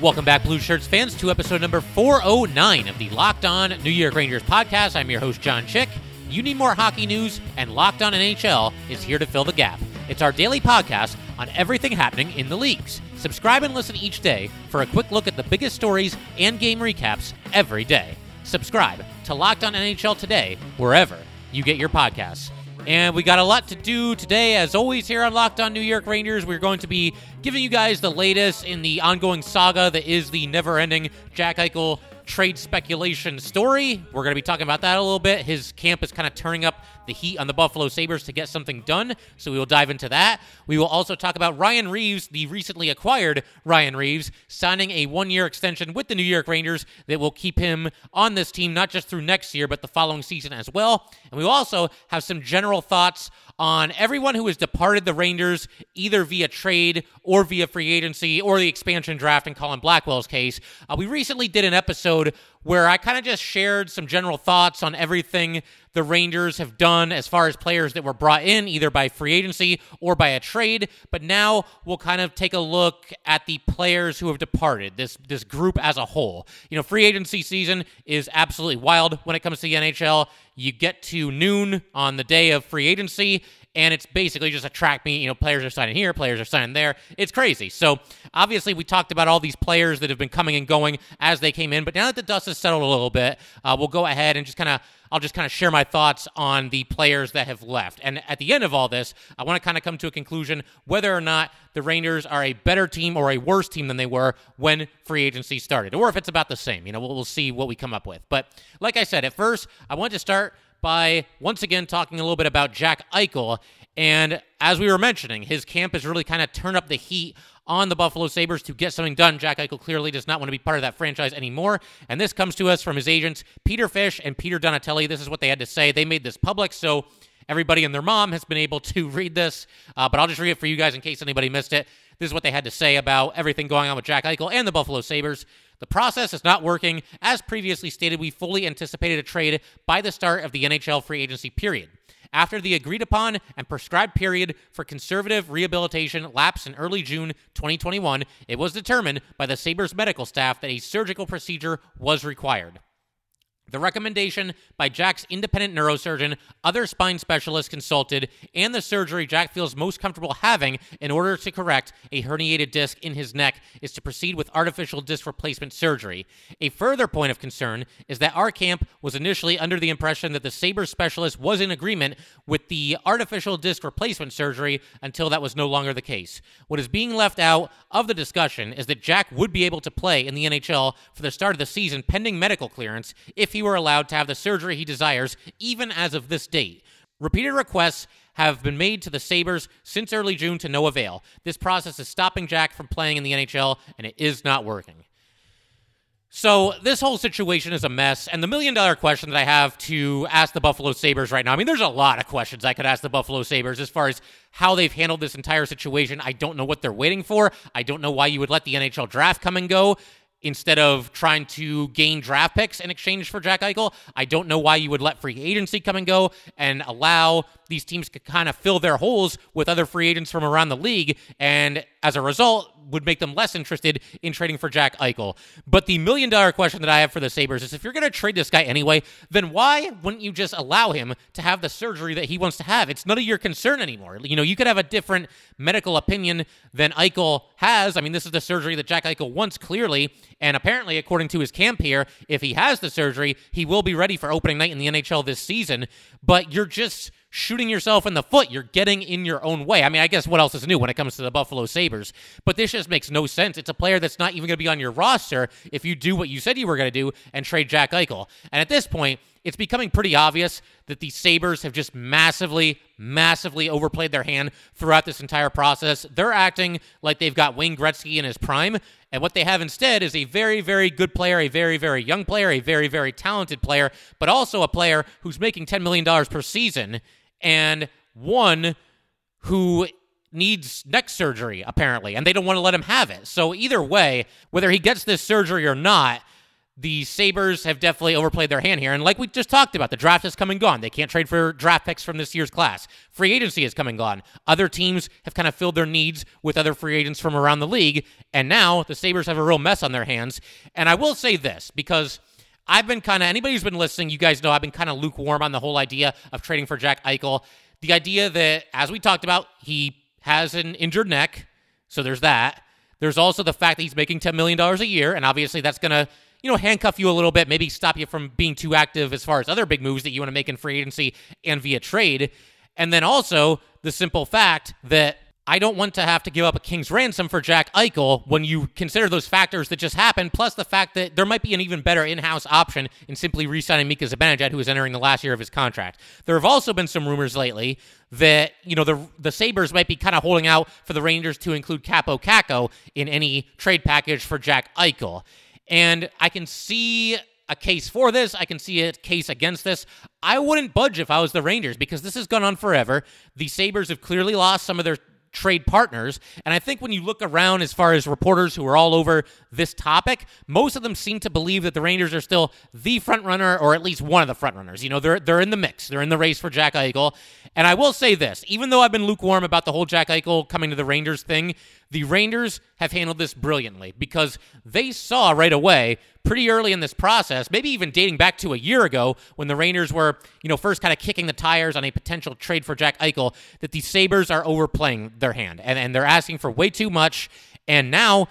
Welcome back, Blue Shirts fans, to episode number 409 of the Locked On New York Rangers podcast. I'm your host, John Chick. You need more hockey news, and Locked On NHL is here to fill the gap. It's our daily podcast on everything happening in the leagues. Subscribe and listen each day for a quick look at the biggest stories and game recaps every day. Subscribe to Locked On NHL today, wherever you get your podcasts. And we got a lot to do today, as always, here on Locked On New York Rangers. We're going to be giving you guys the latest in the ongoing saga that is the never ending Jack Eichel trade speculation story. We're going to be talking about that a little bit. His camp is kind of turning up the heat on the Buffalo Sabres to get something done, so we will dive into that. We will also talk about Ryan Reaves, the recently acquired Ryan Reaves, signing a one year extension with the New York Rangers that will keep him on this team not just through next year, but the following season as well. And we will also have some general thoughts on everyone who has departed the Rangers, either via trade or via free agency or the expansion draft in Colin Blackwell's case. Uh, we recently did an episode where I kind of just shared some general thoughts on everything the Rangers have done as far as players that were brought in either by free agency or by a trade. But now we'll kind of take a look at the players who have departed, this this group as a whole. You know, free agency season is absolutely wild when it comes to the NHL. You get to noon on the day of free agency, and it's basically just a track meet. You know, players are signing here, players are signing there. It's crazy. So obviously, we talked about all these players that have been coming and going as they came in, but now that the dust has settled a little bit, uh, we'll go ahead and just kind of I'll just kind of share my thoughts on the players that have left. And at the end of all this, I want to kind of come to a conclusion whether or not the Rangers are a better team or a worse team than they were when free agency started, or if it's about the same. You know, we'll, we'll see what we come up with. But like I said, at first, I want to start by once again talking a little bit about Jack Eichel. And as we were mentioning, his camp has really kind of turned up the heat on the Buffalo Sabres to get something done. Jack Eichel clearly does not want to be part of that franchise anymore. And this comes to us from his agents, Peter Fish and Peter Donatelli. This is what they had to say. They made this public, so everybody and their mom has been able to read this. Uh, but I'll just read it for you guys in case anybody missed it. This is what they had to say about everything going on with Jack Eichel and the Buffalo Sabres. The process is not working. As previously stated, we fully anticipated a trade by the start of the NHL free agency period. After the agreed upon and prescribed period for conservative rehabilitation lapsed in early June 2021, it was determined by the Sabres medical staff that a surgical procedure was required. The recommendation by Jack's independent neurosurgeon, other spine specialists consulted, and the surgery Jack feels most comfortable having in order to correct a herniated disc in his neck is to proceed with artificial disc replacement surgery. A further point of concern is that our camp was initially under the impression that the Sabre specialist was in agreement with the artificial disc replacement surgery until that was no longer the case. What is being left out of the discussion is that Jack would be able to play in the NHL for the start of the season pending medical clearance if he were allowed to have the surgery he desires, even as of this date. Repeated requests have been made to the Sabres since early June to no avail. This process is stopping Jack from playing in the NHL, and it is not working. So, this whole situation is a mess. And the million dollar question that I have to ask the Buffalo Sabres right now I mean, there's a lot of questions I could ask the Buffalo Sabres as far as how they've handled this entire situation. I don't know what they're waiting for. I don't know why you would let the NHL draft come and go instead of trying to gain draft picks in exchange for Jack Eichel. I don't know why you would let free agency come and go and allow these teams to kind of fill their holes with other free agents from around the league. And as a result, would make them less interested in trading for Jack Eichel. But the million dollar question that I have for the Sabres is if you're going to trade this guy anyway, then why wouldn't you just allow him to have the surgery that he wants to have? It's none of your concern anymore. You know, you could have a different medical opinion than Eichel has. I mean, this is the surgery that Jack Eichel wants clearly. And apparently, according to his camp here, if he has the surgery, he will be ready for opening night in the NHL this season. But you're just shooting yourself in the foot. You're getting in your own way. I mean, I guess what else is new when it comes to the Buffalo Sabres? But this just makes no sense. It's a player that's not even going to be on your roster if you do what you said you were going to do and trade Jack Eichel. And at this point, it's becoming pretty obvious that the Sabres have just massively, massively overplayed their hand throughout this entire process. They're acting like they've got Wayne Gretzky in his prime, And what they have instead is a very, very good player, a very, very young player, a very, very talented player, but also a player who's making $10 million per season and one who needs neck surgery, apparently, and they don't want to let him have it. So, either way, whether he gets this surgery or not, the Sabres have definitely overplayed their hand here. And like we just talked about, the draft has come and gone. They can't trade for draft picks from this year's class. Free agency has come and gone. Other teams have kind of filled their needs with other free agents from around the league. And now the Sabres have a real mess on their hands. And I will say this because. I've been kind of, anybody who's been listening, you guys know I've been kind of lukewarm on the whole idea of trading for Jack Eichel. The idea that, as we talked about, he has an injured neck. So there's that. There's also the fact that he's making $10 million a year. And obviously that's going to you know, handcuff you a little bit, maybe stop you from being too active as far as other big moves that you want to make in free agency and via trade. And then also the simple fact that I don't want to have to give up a king's ransom for Jack Eichel when you consider those factors that just happened, plus the fact that there might be an even better in-house option in simply re-signing Mika Zibanejad, who is entering the last year of his contract. There have also been some rumors lately that you know the the Sabres might be kind of holding out for the Rangers to include Kaapo Kakko in any trade package for Jack Eichel. And I can see a case for this. I can see a case against this. I wouldn't budge if I was the Rangers because this has gone on forever. The Sabres have clearly lost some of their trade partners. And I think when you look around as far as reporters who are all over this topic, most of them seem to believe that the Rangers are still the front runner or at least one of the front runners. You know, they're they're in the mix. They're in the race for Jack Eichel. And I will say this, even though I've been lukewarm about the whole Jack Eichel coming to the Rangers thing, the Rangers have handled this brilliantly because they saw right away, pretty early in this process, maybe even dating back to a year ago when the Rangers were, you know, first kind of kicking the tires on a potential trade for Jack Eichel, that the Sabres are overplaying their hand and, and they're asking for way too much. And now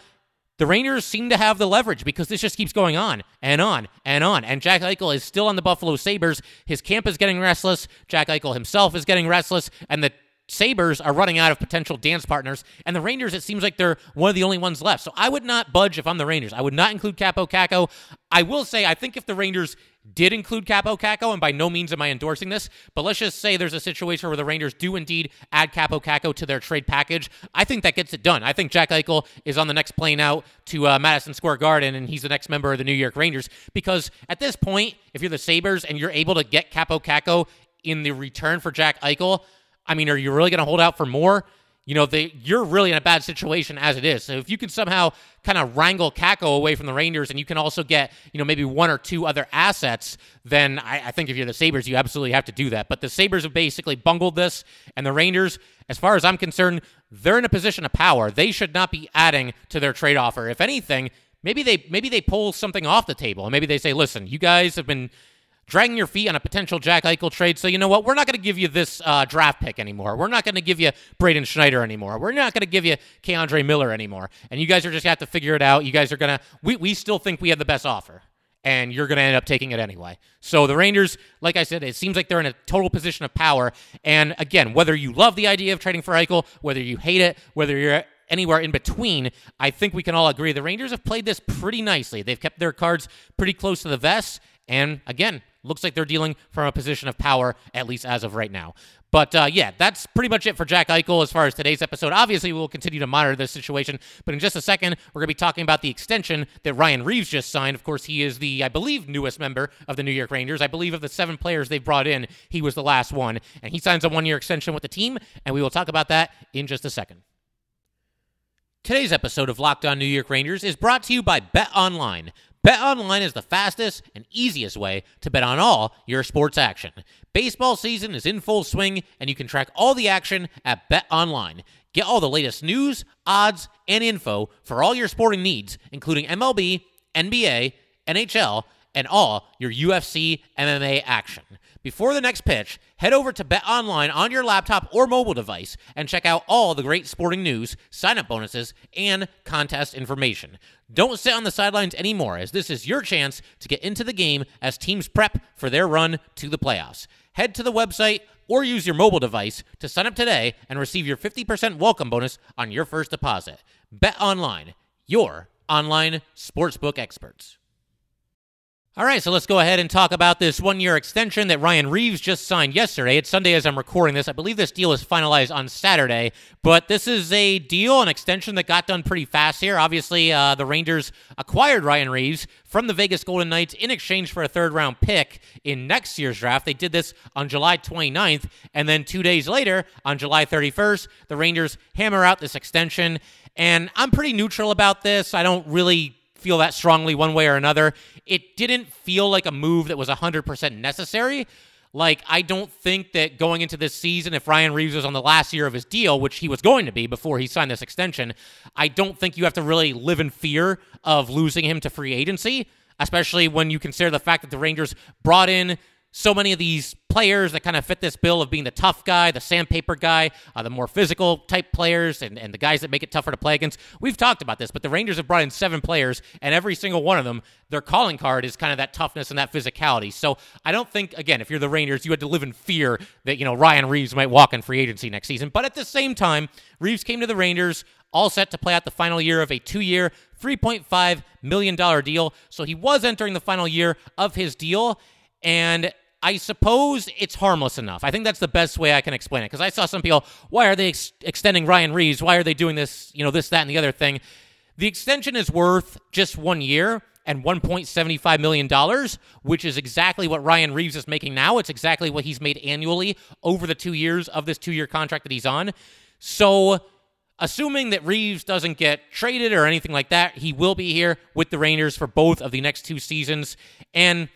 the Rangers seem to have the leverage because this just keeps going on and on and on. And Jack Eichel is still on the Buffalo Sabres. His camp is getting restless. Jack Eichel himself is getting restless. And the Sabres are running out of potential dance partners, and the Rangers, it seems like they're one of the only ones left. So I would not budge if I'm the Rangers. I would not include Kaapo Kakko. I will say, I think if the Rangers did include Kaapo Kakko, and by no means am I endorsing this, but let's just say there's a situation where the Rangers do indeed add Kaapo Kakko to their trade package. I think that gets it done. I think Jack Eichel is on the next plane out to uh, Madison Square Garden, and he's the next member of the New York Rangers. Because at this point, if you're the Sabres and you're able to get Kaapo Kakko in the return for Jack Eichel, I mean, are you really going to hold out for more? You know, they, you're really in a bad situation as it is. So if you can somehow kind of wrangle Kakko away from the Rangers and you can also get, you know, maybe one or two other assets, then I, I think if you're the Sabres, you absolutely have to do that. But the Sabres have basically bungled this, and the Rangers, as far as I'm concerned, they're in a position of power. They should not be adding to their trade offer. If anything, maybe they maybe they pull something off the table and maybe they say, listen, you guys have been dragging your feet on a potential Jack Eichel trade. So you know what? We're not going to give you this uh, draft pick anymore. We're not going to give you Braden Schneider anymore. We're not going to give you K'Andre Miller anymore. And you guys are just going to have to figure it out. You guys are going to. We we still think we have the best offer. And you're going to end up taking it anyway. So the Rangers, like I said, it seems like they're in a total position of power. And again, whether you love the idea of trading for Eichel, whether you hate it, whether you're anywhere in between, I think we can all agree the Rangers have played this pretty nicely. They've kept their cards pretty close to the vest. And again, looks like they're dealing from a position of power, at least as of right now. But uh, yeah, that's pretty much it for Jack Eichel as far as today's episode. Obviously, we'll continue to monitor this situation, but in just a second, we're going to be talking about the extension that Ryan Reaves just signed. Of course, he is the, I believe, newest member of the New York Rangers. I believe of the seven players they've brought in, he was the last one, and he signs a one year extension with the team, and we will talk about that in just a second. Today's episode of Locked On New York Rangers is brought to you by Bet Online. BetOnline is the fastest and easiest way to bet on all your sports action. Baseball season is in full swing, and you can track all the action at BetOnline. Get all the latest news, odds, and info for all your sporting needs, including MLB, NBA, NHL, and all your UFC MMA action. Before the next pitch, head over to Bet Online on your laptop or mobile device and check out all the great sporting news, sign up bonuses, and contest information. Don't sit on the sidelines anymore, as this is your chance to get into the game as teams prep for their run to the playoffs. Head to the website or use your mobile device to sign up today and receive your 50% welcome bonus on your first deposit. Bet Online, your online sportsbook experts. All right, so let's go ahead and talk about this one year extension that Ryan Reaves just signed yesterday. It's Sunday as I'm recording this. I believe this deal is finalized on Saturday, but this is a deal, an extension that got done pretty fast here. Obviously, uh, the Rangers acquired Ryan Reeves from the Vegas Golden Knights in exchange for a third round pick in next year's draft. They did this on July 29th, and then two days later, on July 31st, the Rangers hammer out this extension. And I'm pretty neutral about this. I don't really feel that strongly one way or another. It didn't feel like a move that was 100% necessary. Like, I don't think that going into this season, if Ryan Reaves was on the last year of his deal, which he was going to be before he signed this extension, I don't think you have to really live in fear of losing him to free agency, especially when you consider the fact that the Rangers brought in so many of these players that kind of fit this bill of being the tough guy, the sandpaper guy, uh, the more physical type players, and, and the guys that make it tougher to play against. We've talked about this, but the Rangers have brought in seven players, and every single one of them, their calling card is kind of that toughness and that physicality. So I don't think, again, if you're the Rangers, you had to live in fear that, you know, Ryan Reaves might walk in free agency next season. But at the same time, Reaves came to the Rangers all set to play out the final year of a two year, $3.5 million deal. So he was entering the final year of his deal. And I suppose it's harmless enough. I think that's the best way I can explain it. Because I saw some people, why are they ex- extending Ryan Reaves? Why are they doing this, you know, this, that, and the other thing? The extension is worth just one year and $1.75 million, which is exactly what Ryan Reaves is making now. It's exactly what he's made annually over the two years of this two year contract that he's on. So, assuming that Reaves doesn't get traded or anything like that, he will be here with the Rangers for both of the next two seasons. And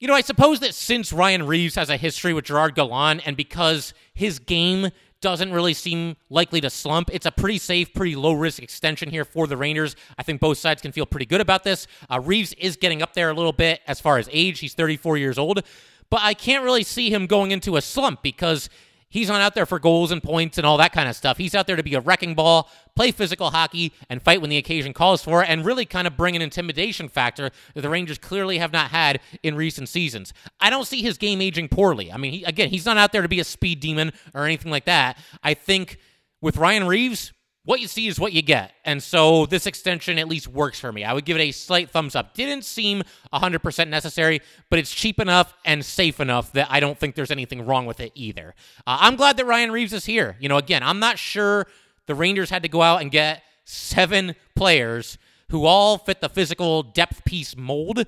you know, I suppose that since Ryan Reaves has a history with Gerard Gallant and because his game doesn't really seem likely to slump. It's a pretty safe, pretty low risk extension here for the Rangers. I think both sides can feel pretty good about this. Uh, Reaves is getting up there a little bit as far as age. He's 34 years old, but I can't really see him going into a slump because He's not out there for goals and points and all that kind of stuff. He's out there to be a wrecking ball, play physical hockey, and fight when the occasion calls for it, and really kind of bring an intimidation factor that the Rangers clearly have not had in recent seasons. I don't see his game aging poorly. I mean, he, again, he's not out there to be a speed demon or anything like that. I think with Ryan Reaves, what you see is what you get. And so this extension at least works for me. I would give it a slight thumbs up. Didn't seem 100% necessary, but it's cheap enough and safe enough that I don't think there's anything wrong with it either. Uh, I'm glad that Ryan Reaves is here. You know, again, I'm not sure the Rangers had to go out and get seven players who all fit the physical depth piece mold.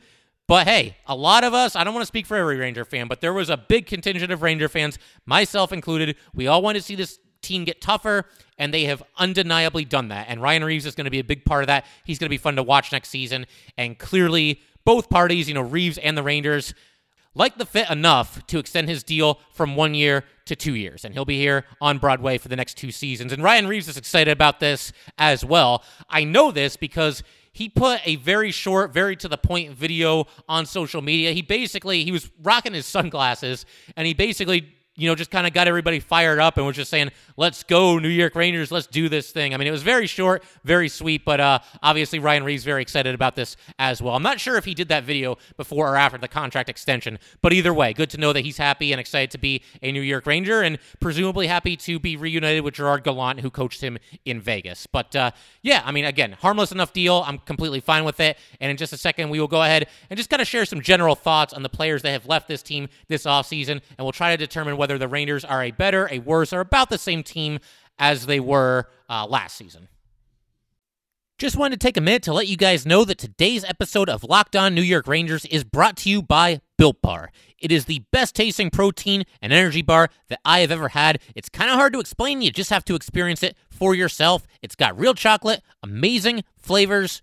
But hey, a lot of us, I don't want to speak for every Ranger fan, but there was a big contingent of Ranger fans, myself included. We all wanted to see this team get tougher, and they have undeniably done that. And Ryan Reaves is going to be a big part of that. He's going to be fun to watch next season. And clearly, both parties, you know, Reaves and the Rangers, like the fit enough to extend his deal from one year to two years. And he'll be here on Broadway for the next two seasons. And Ryan Reaves is excited about this as well. I know this because he put a very short, very to the point video on social media. He basically he was rocking his sunglasses and he basically you know, just kind of got everybody fired up and was just saying, let's go, New York Rangers, let's do this thing. I mean, it was very short, very sweet, but uh, obviously Ryan Reaves very excited about this as well. I'm not sure if he did that video before or after the contract extension, but either way, good to know that he's happy and excited to be a New York Ranger and presumably happy to be reunited with Gerard Gallant, who coached him in Vegas. But uh, yeah, I mean, again, harmless enough deal. I'm completely fine with it. And in just a second, we will go ahead and just kind of share some general thoughts on the players that have left this team this offseason, and we'll try to determine whether the Rangers are a better, a worse, or about the same team as they were uh, last season. Just wanted to take a minute to let you guys know that today's episode of Locked On New York Rangers is brought to you by Built Bar. It is the best tasting protein and energy bar that I have ever had. It's kind of hard to explain, you just have to experience it for yourself. It's got real chocolate, amazing flavors,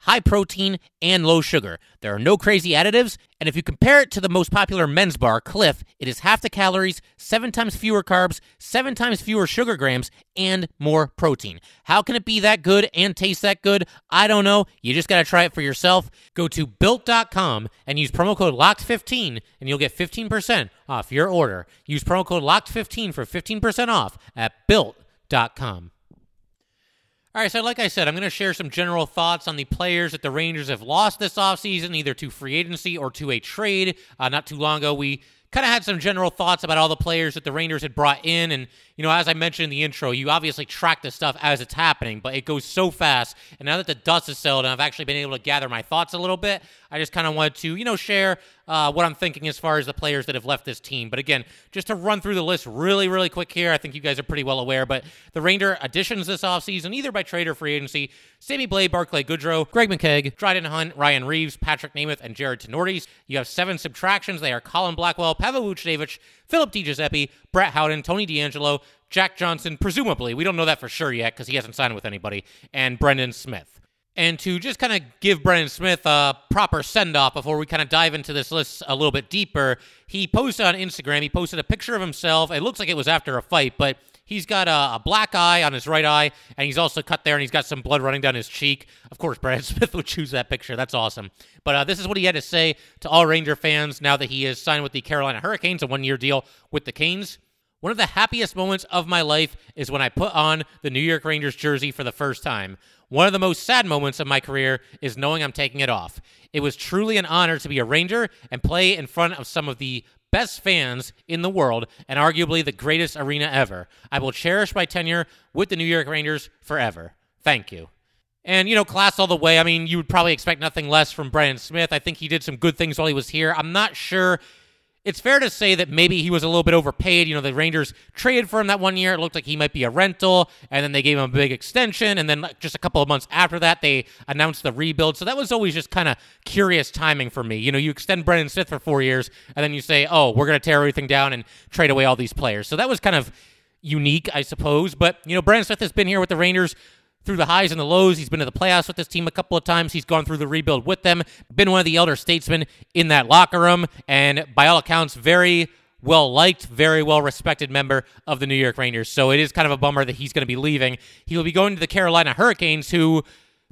high protein, and low sugar. There are no crazy additives, and if you compare it to the most popular men's bar, Clif, it is half the calories, seven times fewer carbs, seven times fewer sugar grams, and more protein. How can it be that good and taste that good? I don't know. You just got to try it for yourself. Go to built.com and use promo code LOCKED15 and you'll get 15% off your order. Use promo code LOCKED15 for 15% off at built.com. All right, so like I said, I'm going to share some general thoughts on the players that the Rangers have lost this offseason, either to free agency or to a trade. Uh, not too long ago, we kind of had some general thoughts about all the players that the Rangers had brought in. And, you know, as I mentioned in the intro, you obviously track this stuff as it's happening, but it goes so fast. And now that the dust has settled and I've actually been able to gather my thoughts a little bit, I just kind of wanted to, you know, share uh, what I'm thinking as far as the players that have left this team. But again, just to run through the list really, really quick here, I think you guys are pretty well aware. But the Ranger additions this offseason, either by trade or free agency, Sammy Blais, Barclay Goodrow, Greg McKegg, Dryden Hunt, Ryan Reaves, Patrik Nemeth, and Jarred Tinordi. You have seven subtractions. They are Colin Blackwell, Pavel Buchnevich, Philip DiGiuseppe, Brett Howden, Tony DeAngelo, Jack Johnson, presumably, we don't know that for sure yet because he hasn't signed with anybody, and Brendan Smith. And to just kind of give Brendan Smith a proper send off before we kind of dive into this list a little bit deeper, he posted on Instagram, he posted a picture of himself. It looks like it was after a fight, but he's got a, a, black eye on his right eye, and he's also cut there, and he's got some blood running down his cheek. Of course, Brad Smith would choose that picture. That's awesome. But uh, this is what he had to say to all Ranger fans now that he is signed with the Carolina Hurricanes, a one year deal with the Canes. One of the happiest moments of my life is when I put on the New York Rangers jersey for the first time. One of the most sad moments of my career is knowing I'm taking it off. It was truly an honor to be a Ranger and play in front of some of the best fans in the world and arguably the greatest arena ever. I will cherish my tenure with the New York Rangers forever. Thank you. And, you know, class all the way. I mean, you would probably expect nothing less from Brian Smith. I think he did some good things while he was here. I'm not sure it's fair to say that maybe he was a little bit overpaid. You know, the Rangers traded for him that one year. It looked like he might be a rental, and then they gave him a big extension. And then just a couple of months after that, they announced the rebuild. So that was always just kind of curious timing for me. You know, you extend Brendan Smith for four years, and then you say, oh, we're going to tear everything down and trade away all these players. So that was kind of unique, I suppose. But, you know, Brendan Smith has been here with the Rangers through the highs and the lows. He's been to the playoffs with this team a couple of times. He's gone through the rebuild with them, been one of the elder statesmen in that locker room, and by all accounts, very well liked, very well respected member of the New York Rangers. So it is kind of a bummer that he's going to be leaving. He will be going to the Carolina Hurricanes, who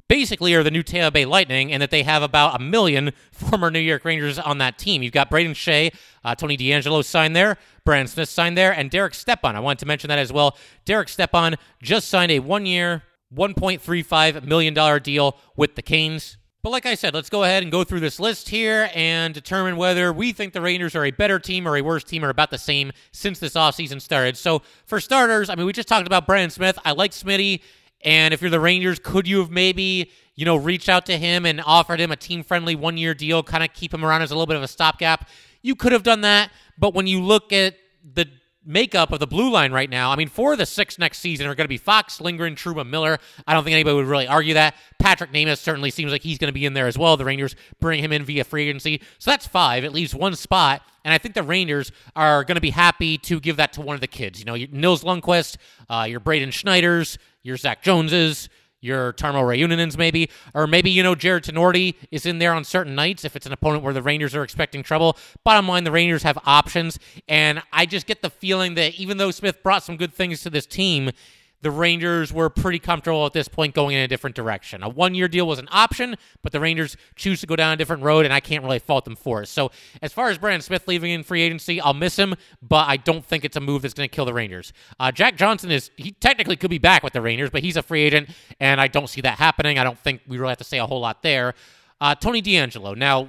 basically are the new Tampa Bay Lightning, and that they have about a million former New York Rangers on that team. You've got Brady Skjei, uh, Tony DeAngelo signed there, Brendan Smith signed there, and Derek Stepan. I wanted to mention that as well. Derek Stepan just signed a one year, $1.35 million deal with the Canes. But like I said, let's go ahead and go through this list here and determine whether we think the Rangers are a better team or a worse team or about the same since this offseason started. So, for starters, I mean, we just talked about Brendan Smith. I like Smitty. And if you're the Rangers, could you have maybe, you know, reached out to him and offered him a team friendly one year deal, kind of keep him around as a little bit of a stopgap? You could have done that. But when you look at the makeup of the blue line right now. I mean, for the six next season are going to be Fox, Lindgren, Trouba, Miller. I don't think anybody would really argue that. Patrik Nemeth certainly seems like he's going to be in there as well. The Rangers bring him in via free agency. So that's five. It leaves one spot. And I think the Rangers are going to be happy to give that to one of the kids. You know, Nils Lundkvist, uh, your Braden Schneiders, your Zach Joneses, your Tarmo Reunanens maybe, or maybe, you know, Jarred Tinordi is in there on certain nights if it's an opponent where the Rangers are expecting trouble. Bottom line, the Rangers have options, and I just get the feeling that even though Smith brought some good things to this team, the Rangers were pretty comfortable at this point going in a different direction. A one year deal was an option, but the Rangers choose to go down a different road, and I can't really fault them for it. So, as far as Brendan Smith leaving in free agency, I'll miss him, but I don't think it's a move that's going to kill the Rangers. Uh, Jack Johnson is, he technically could be back with the Rangers, but he's a free agent, and I don't see that happening. I don't think we really have to say a whole lot there. Uh, Tony DeAngelo. Now,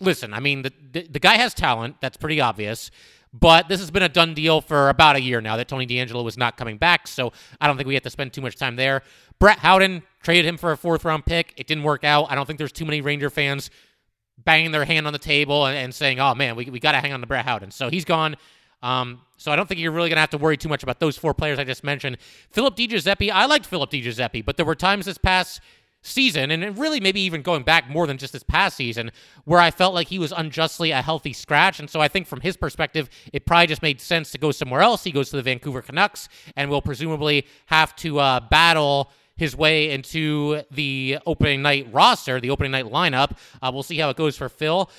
listen, I mean, the, the, the guy has talent. That's pretty obvious. But this has been a done deal for about a year now that Tony DeAngelo was not coming back, so I don't think we have to spend too much time there. Brett Howden traded him for a fourth round pick. It didn't work out. I don't think there's too many Ranger fans banging their hand on the table and, and saying, oh man, we, we got to hang on to Brett Howden. So he's gone. Um, so I don't think you're really going to have to worry too much about those four players I just mentioned. Philip DiGiuseppe, I liked Philip DiGiuseppe, but there were times this past season, and really maybe even going back more than just this past season, where I felt like he was unjustly a healthy scratch. And so I think from his perspective, it probably just made sense to go somewhere else. He goes to the Vancouver Canucks and will presumably have to uh, battle his way into the opening night roster, the opening night lineup. Uh, we'll see how it goes for Phil.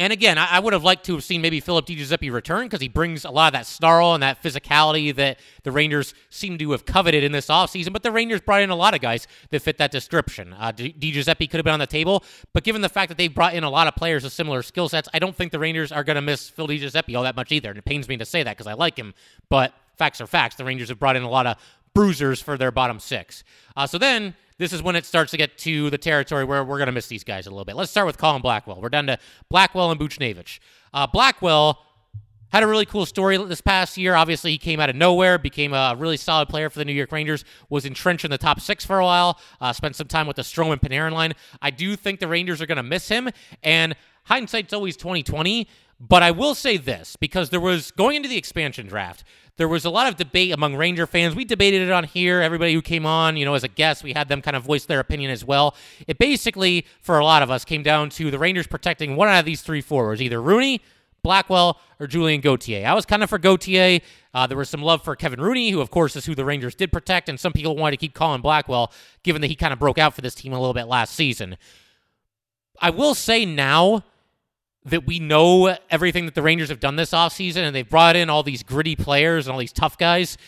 And again, I, I would have liked to have seen maybe Philip DiGiuseppe return because he brings a lot of that snarl and that physicality that the Rangers seem to have coveted in this offseason. But the Rangers brought in a lot of guys that fit that description. Uh, DiGiuseppe could have been on the table, but given the fact that they brought in a lot of players with similar skill sets, I don't think the Rangers are going to miss Phil DiGiuseppe all that much either. And it pains me to say that because I like him, but facts are facts. The Rangers have brought in a lot of bruisers for their bottom six. Uh, so then this is when it starts to get to the territory where we're going to miss these guys a little bit. Let's start with Colin Blackwell. We're down to Blackwell and Buchnevich. Uh, Blackwell had a really cool story this past year. Obviously, he came out of nowhere, became a really solid player for the New York Rangers, was entrenched in the top six for a while, uh, spent some time with the Strome Panarin line. I do think the Rangers are going to miss him, and hindsight's always 2020. But I will say this because there was going into the expansion draft, there was a lot of debate among Ranger fans. We debated it on here. Everybody who came on, you know, as a guest, we had them kind of voice their opinion as well. It basically, for a lot of us, came down to the Rangers protecting one out of these three forwards, either Rooney, Blackwell, or Julien Gauthier. I was kind of for Gauthier. Uh, there was some love for Kevin Rooney, who, of course, is who the Rangers did protect, and some people wanted to keep Colin Blackwell, given that he kind of broke out for this team a little bit last season. I will say now that we know everything that the Rangers have done this offseason and they've brought in all these gritty players and all these tough guys,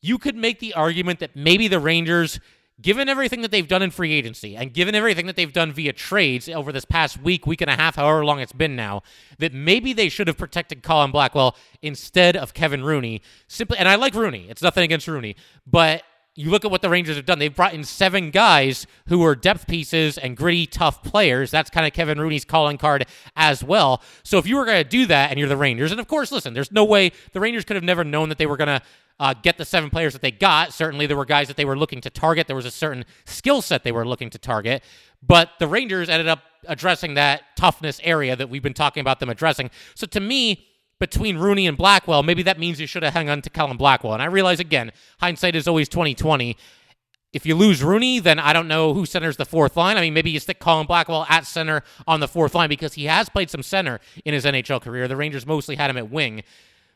you could make the argument that maybe the Rangers, given everything that they've done in free agency and given everything that they've done via trades over this past week, week and a half, however long it's been now, that maybe they should have protected Colin Blackwell instead of Kevin Rooney. Simply, and I like Rooney. It's nothing against Rooney, but you look at what the Rangers have done. They've brought in seven guys who are depth pieces and gritty, tough players. That's kind of Kevin Rooney's calling card as well. So if you were going to do that and you're the Rangers, and of course, listen, there's no way the Rangers could have never known that they were going to uh, get the seven players that they got. Certainly, there were guys that they were looking to target. There was a certain skill set they were looking to target. But the Rangers ended up addressing that toughness area that we've been talking about them addressing. So to me, between Rooney and Blackwell, maybe that means you should have hung on to Colin Blackwell. And I realize again, hindsight is always 2020. If you lose Rooney, then I don't know who centers the fourth line. I mean, maybe you stick Colin Blackwell at center on the fourth line because he has played some center in his NHL career. The Rangers mostly had him at wing.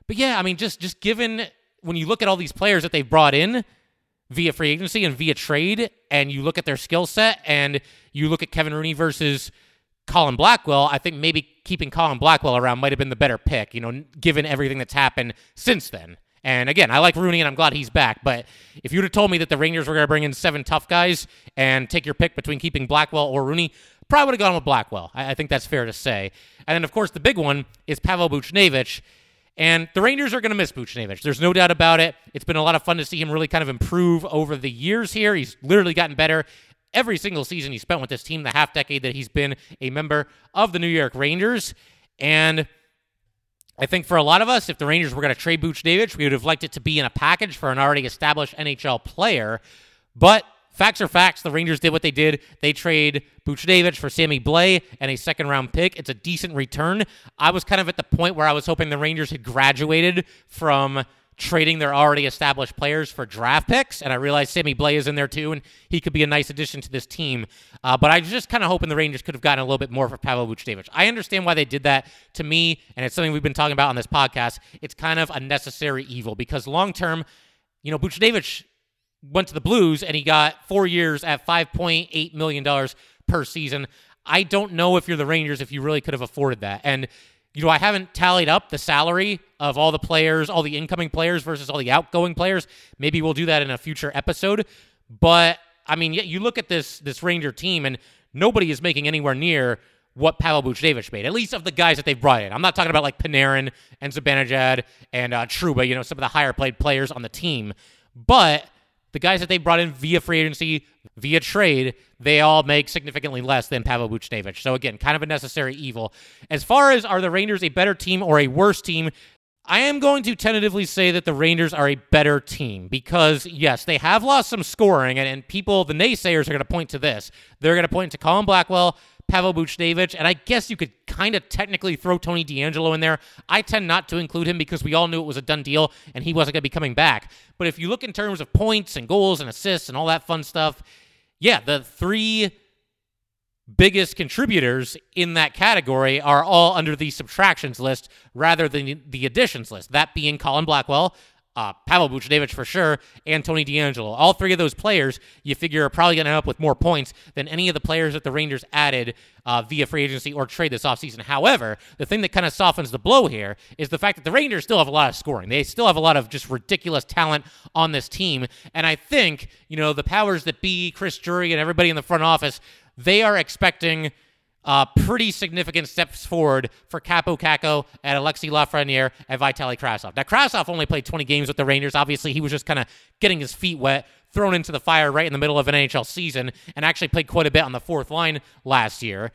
But yeah, I mean, just just given when you look at all these players that they've brought in via free agency and via trade, and you look at their skill set, and you look at Kevin Rooney versus Colin Blackwell, I think maybe keeping Colin Blackwell around might have been the better pick, you know, given everything that's happened since then. And again, I like Rooney and I'm glad he's back. But if you'd have told me that the Rangers were going to bring in seven tough guys and take your pick between keeping Blackwell or Rooney, probably would have gone with Blackwell. I, I think that's fair to say. And then, of course, the big one is Pavel Buchnevich. And the Rangers are going to miss Buchnevich. There's no doubt about it. It's been a lot of fun to see him really kind of improve over the years here. He's literally gotten better every single season he spent with this team, the half decade that he's been a member of the New York Rangers. And I think for a lot of us, if the Rangers were going to trade Buchnevich, we would have liked it to be in a package for an already established NHL player. But facts are facts. The Rangers did what they did. They trade Buchnevich for Sammy Blais and a second round pick. It's a decent return. I was kind of at the point where I was hoping the Rangers had graduated from trading their already established players for draft picks. And I realize Sammy Blais is in there too, and he could be a nice addition to this team. Uh, but I was just kind of hoping the Rangers could have gotten a little bit more for Pavel Buchnevich. I understand why they did that to me, and it's something we've been talking about on this podcast. It's kind of a necessary evil because long term, you know, Buchnevich went to the Blues and he got four years at $5.8 million per season. I don't know if you're the Rangers if you really could have afforded that. And you know, I haven't tallied up the salary of all the players, all the incoming players versus all the outgoing players. Maybe we'll do that in a future episode. But I mean, you look at this this Ranger team, and nobody is making anywhere near what Pavel Buchnevich made, at least of the guys that they've brought in. I'm not talking about like Panarin and Zibanejad and uh, Trouba, you know, some of the higher played players on the team. But the guys that they brought in via free agency, via trade, they all make significantly less than Pavel Buchnevich. So again, kind of a necessary evil. As far as are the Rangers a better team or a worse team, I am going to tentatively say that the Rangers are a better team because, yes, they have lost some scoring, and, and people, the naysayers, are going to point to this. They're going to point to Colin Blackwell, Pavel Buchnevich, and I guess you could kind of technically throw Tony DeAngelo in there. I tend not to include him because we all knew it was a done deal and he wasn't going to be coming back. But if you look in terms of points and goals and assists and all that fun stuff, yeah, the three biggest contributors in that category are all under the subtractions list rather than the additions list. That being Colin Blackwell, uh, Pavel Buchnevich for sure, and Tony DeAngelo. All three of those players, you figure, are probably going to end up with more points than any of the players that the Rangers added uh, via free agency or trade this offseason. However, the thing that kind of softens the blow here is the fact that the Rangers still have a lot of scoring. They still have a lot of just ridiculous talent on this team. And I think, you know, the powers that be, Chris Drury, and everybody in the front office, they are expecting uh, pretty significant steps forward for Kaapo Kakko and Alexis Lafreniere and Vitaly Kravtsov. Now, Kravtsov only played 20 games with the Rangers. Obviously, he was just kind of getting his feet wet, thrown into the fire right in the middle of an NHL season, and actually played quite a bit on the fourth line last year.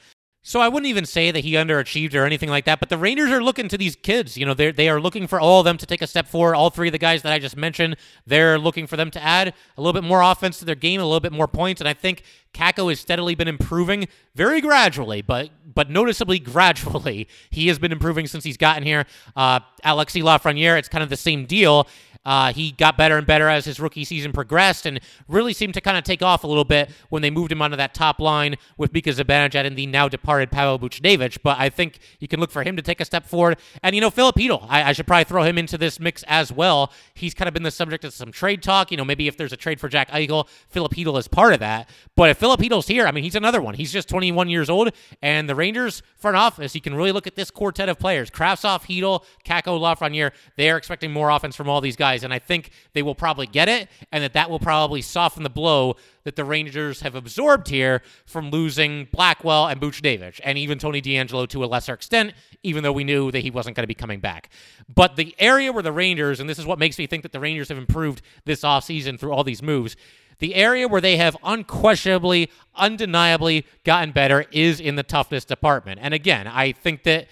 So I wouldn't even say that he underachieved or anything like that, but the Rangers are looking to these kids. You know, they they are looking for all of them to take a step forward. All three of the guys that I just mentioned, they're looking for them to add a little bit more offense to their game, a little bit more points, and I think Kakko has steadily been improving, very gradually, but but noticeably gradually. He has been improving since he's gotten here. Uh, Alexis Lafreniere, it's kind of the same deal. Uh, he got better and better as his rookie season progressed and really seemed to kind of take off a little bit when they moved him onto that top line with Mika Zibanejad and the now departed Pavel Buchnevich. But I think you can look for him to take a step forward. And, you know, Filip Chytil, I, I, should probably throw him into this mix as well. He's kind of been the subject of some trade talk. You know, maybe if there's a trade for Jack Eichel, Filip Chytil is part of that. But if Filip Chytil's here, I mean, he's another one. He's just 21 years old. And the Rangers front office, you can really look at this quartet of players. Kravtsov, Chytil, Kakko, Lafreniere. They are expecting more offense from all these guys. And I think they will probably get it, and that that will probably soften the blow that the Rangers have absorbed here from losing Blackwell and Buchnevich, and even Tony DeAngelo to a lesser extent, even though we knew that he wasn't going to be coming back. But the area where the Rangers, and this is what makes me think that the Rangers have improved this offseason through all these moves, the area where they have unquestionably, undeniably gotten better is in the toughness department. And again, I think that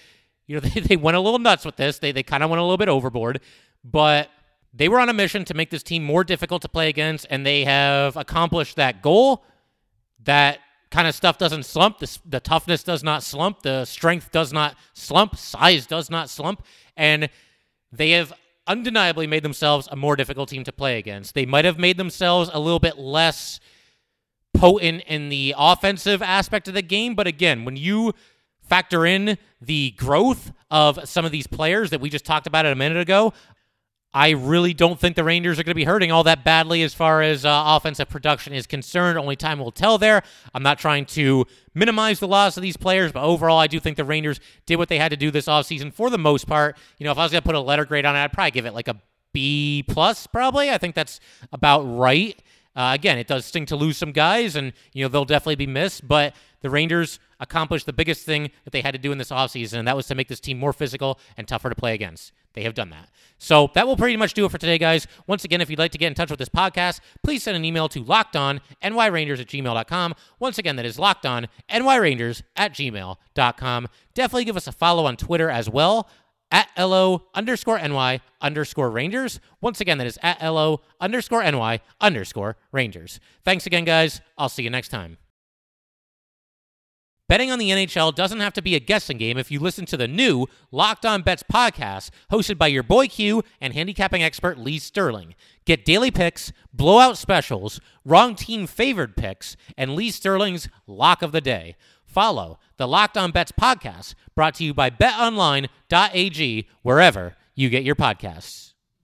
you know they, they went a little nuts with this. They they kind of went a little bit overboard, but they were on a mission to make this team more difficult to play against, and they have accomplished that goal. That kind of stuff doesn't slump. The, the toughness does not slump. The strength does not slump. Size does not slump. And they have undeniably made themselves a more difficult team to play against. They might have made themselves a little bit less potent in the offensive aspect of the game, but again, when you factor in the growth of some of these players that we just talked about a minute ago, I really don't think the Rangers are going to be hurting all that badly as far as uh, offensive production is concerned. Only time will tell there. I'm not trying to minimize the loss of these players, but overall, I do think the Rangers did what they had to do this offseason for the most part. You know, if I was going to put a letter grade on it, I'd probably give it like a B plus, probably. I think that's about right. Uh, again, it does sting to lose some guys, and you know they'll definitely be missed. But the Rangers accomplished the biggest thing that they had to do in this offseason, and that was to make this team more physical and tougher to play against. They have done that. So that will pretty much do it for today, guys. Once again, if you'd like to get in touch with this podcast, please send an email to lockedonnyrangers at gmail.com. Once again, that is lockedonnyrangers at gmail.com. Definitely give us a follow on Twitter as well at LO underscore NY underscore Rangers. Once again, that is at LO underscore NY underscore Rangers. Thanks again, guys. I'll see you next time. Betting on the NHL doesn't have to be a guessing game if you listen to the new Locked On Bets podcast, hosted by your boy Q and handicapping expert Lee Sterling. Get daily picks, blowout specials, wrong team favored picks, and Lee Sterling's lock of the day. Follow the Locked On Bets podcast, brought to you by BetOnline.ag, wherever you get your podcasts.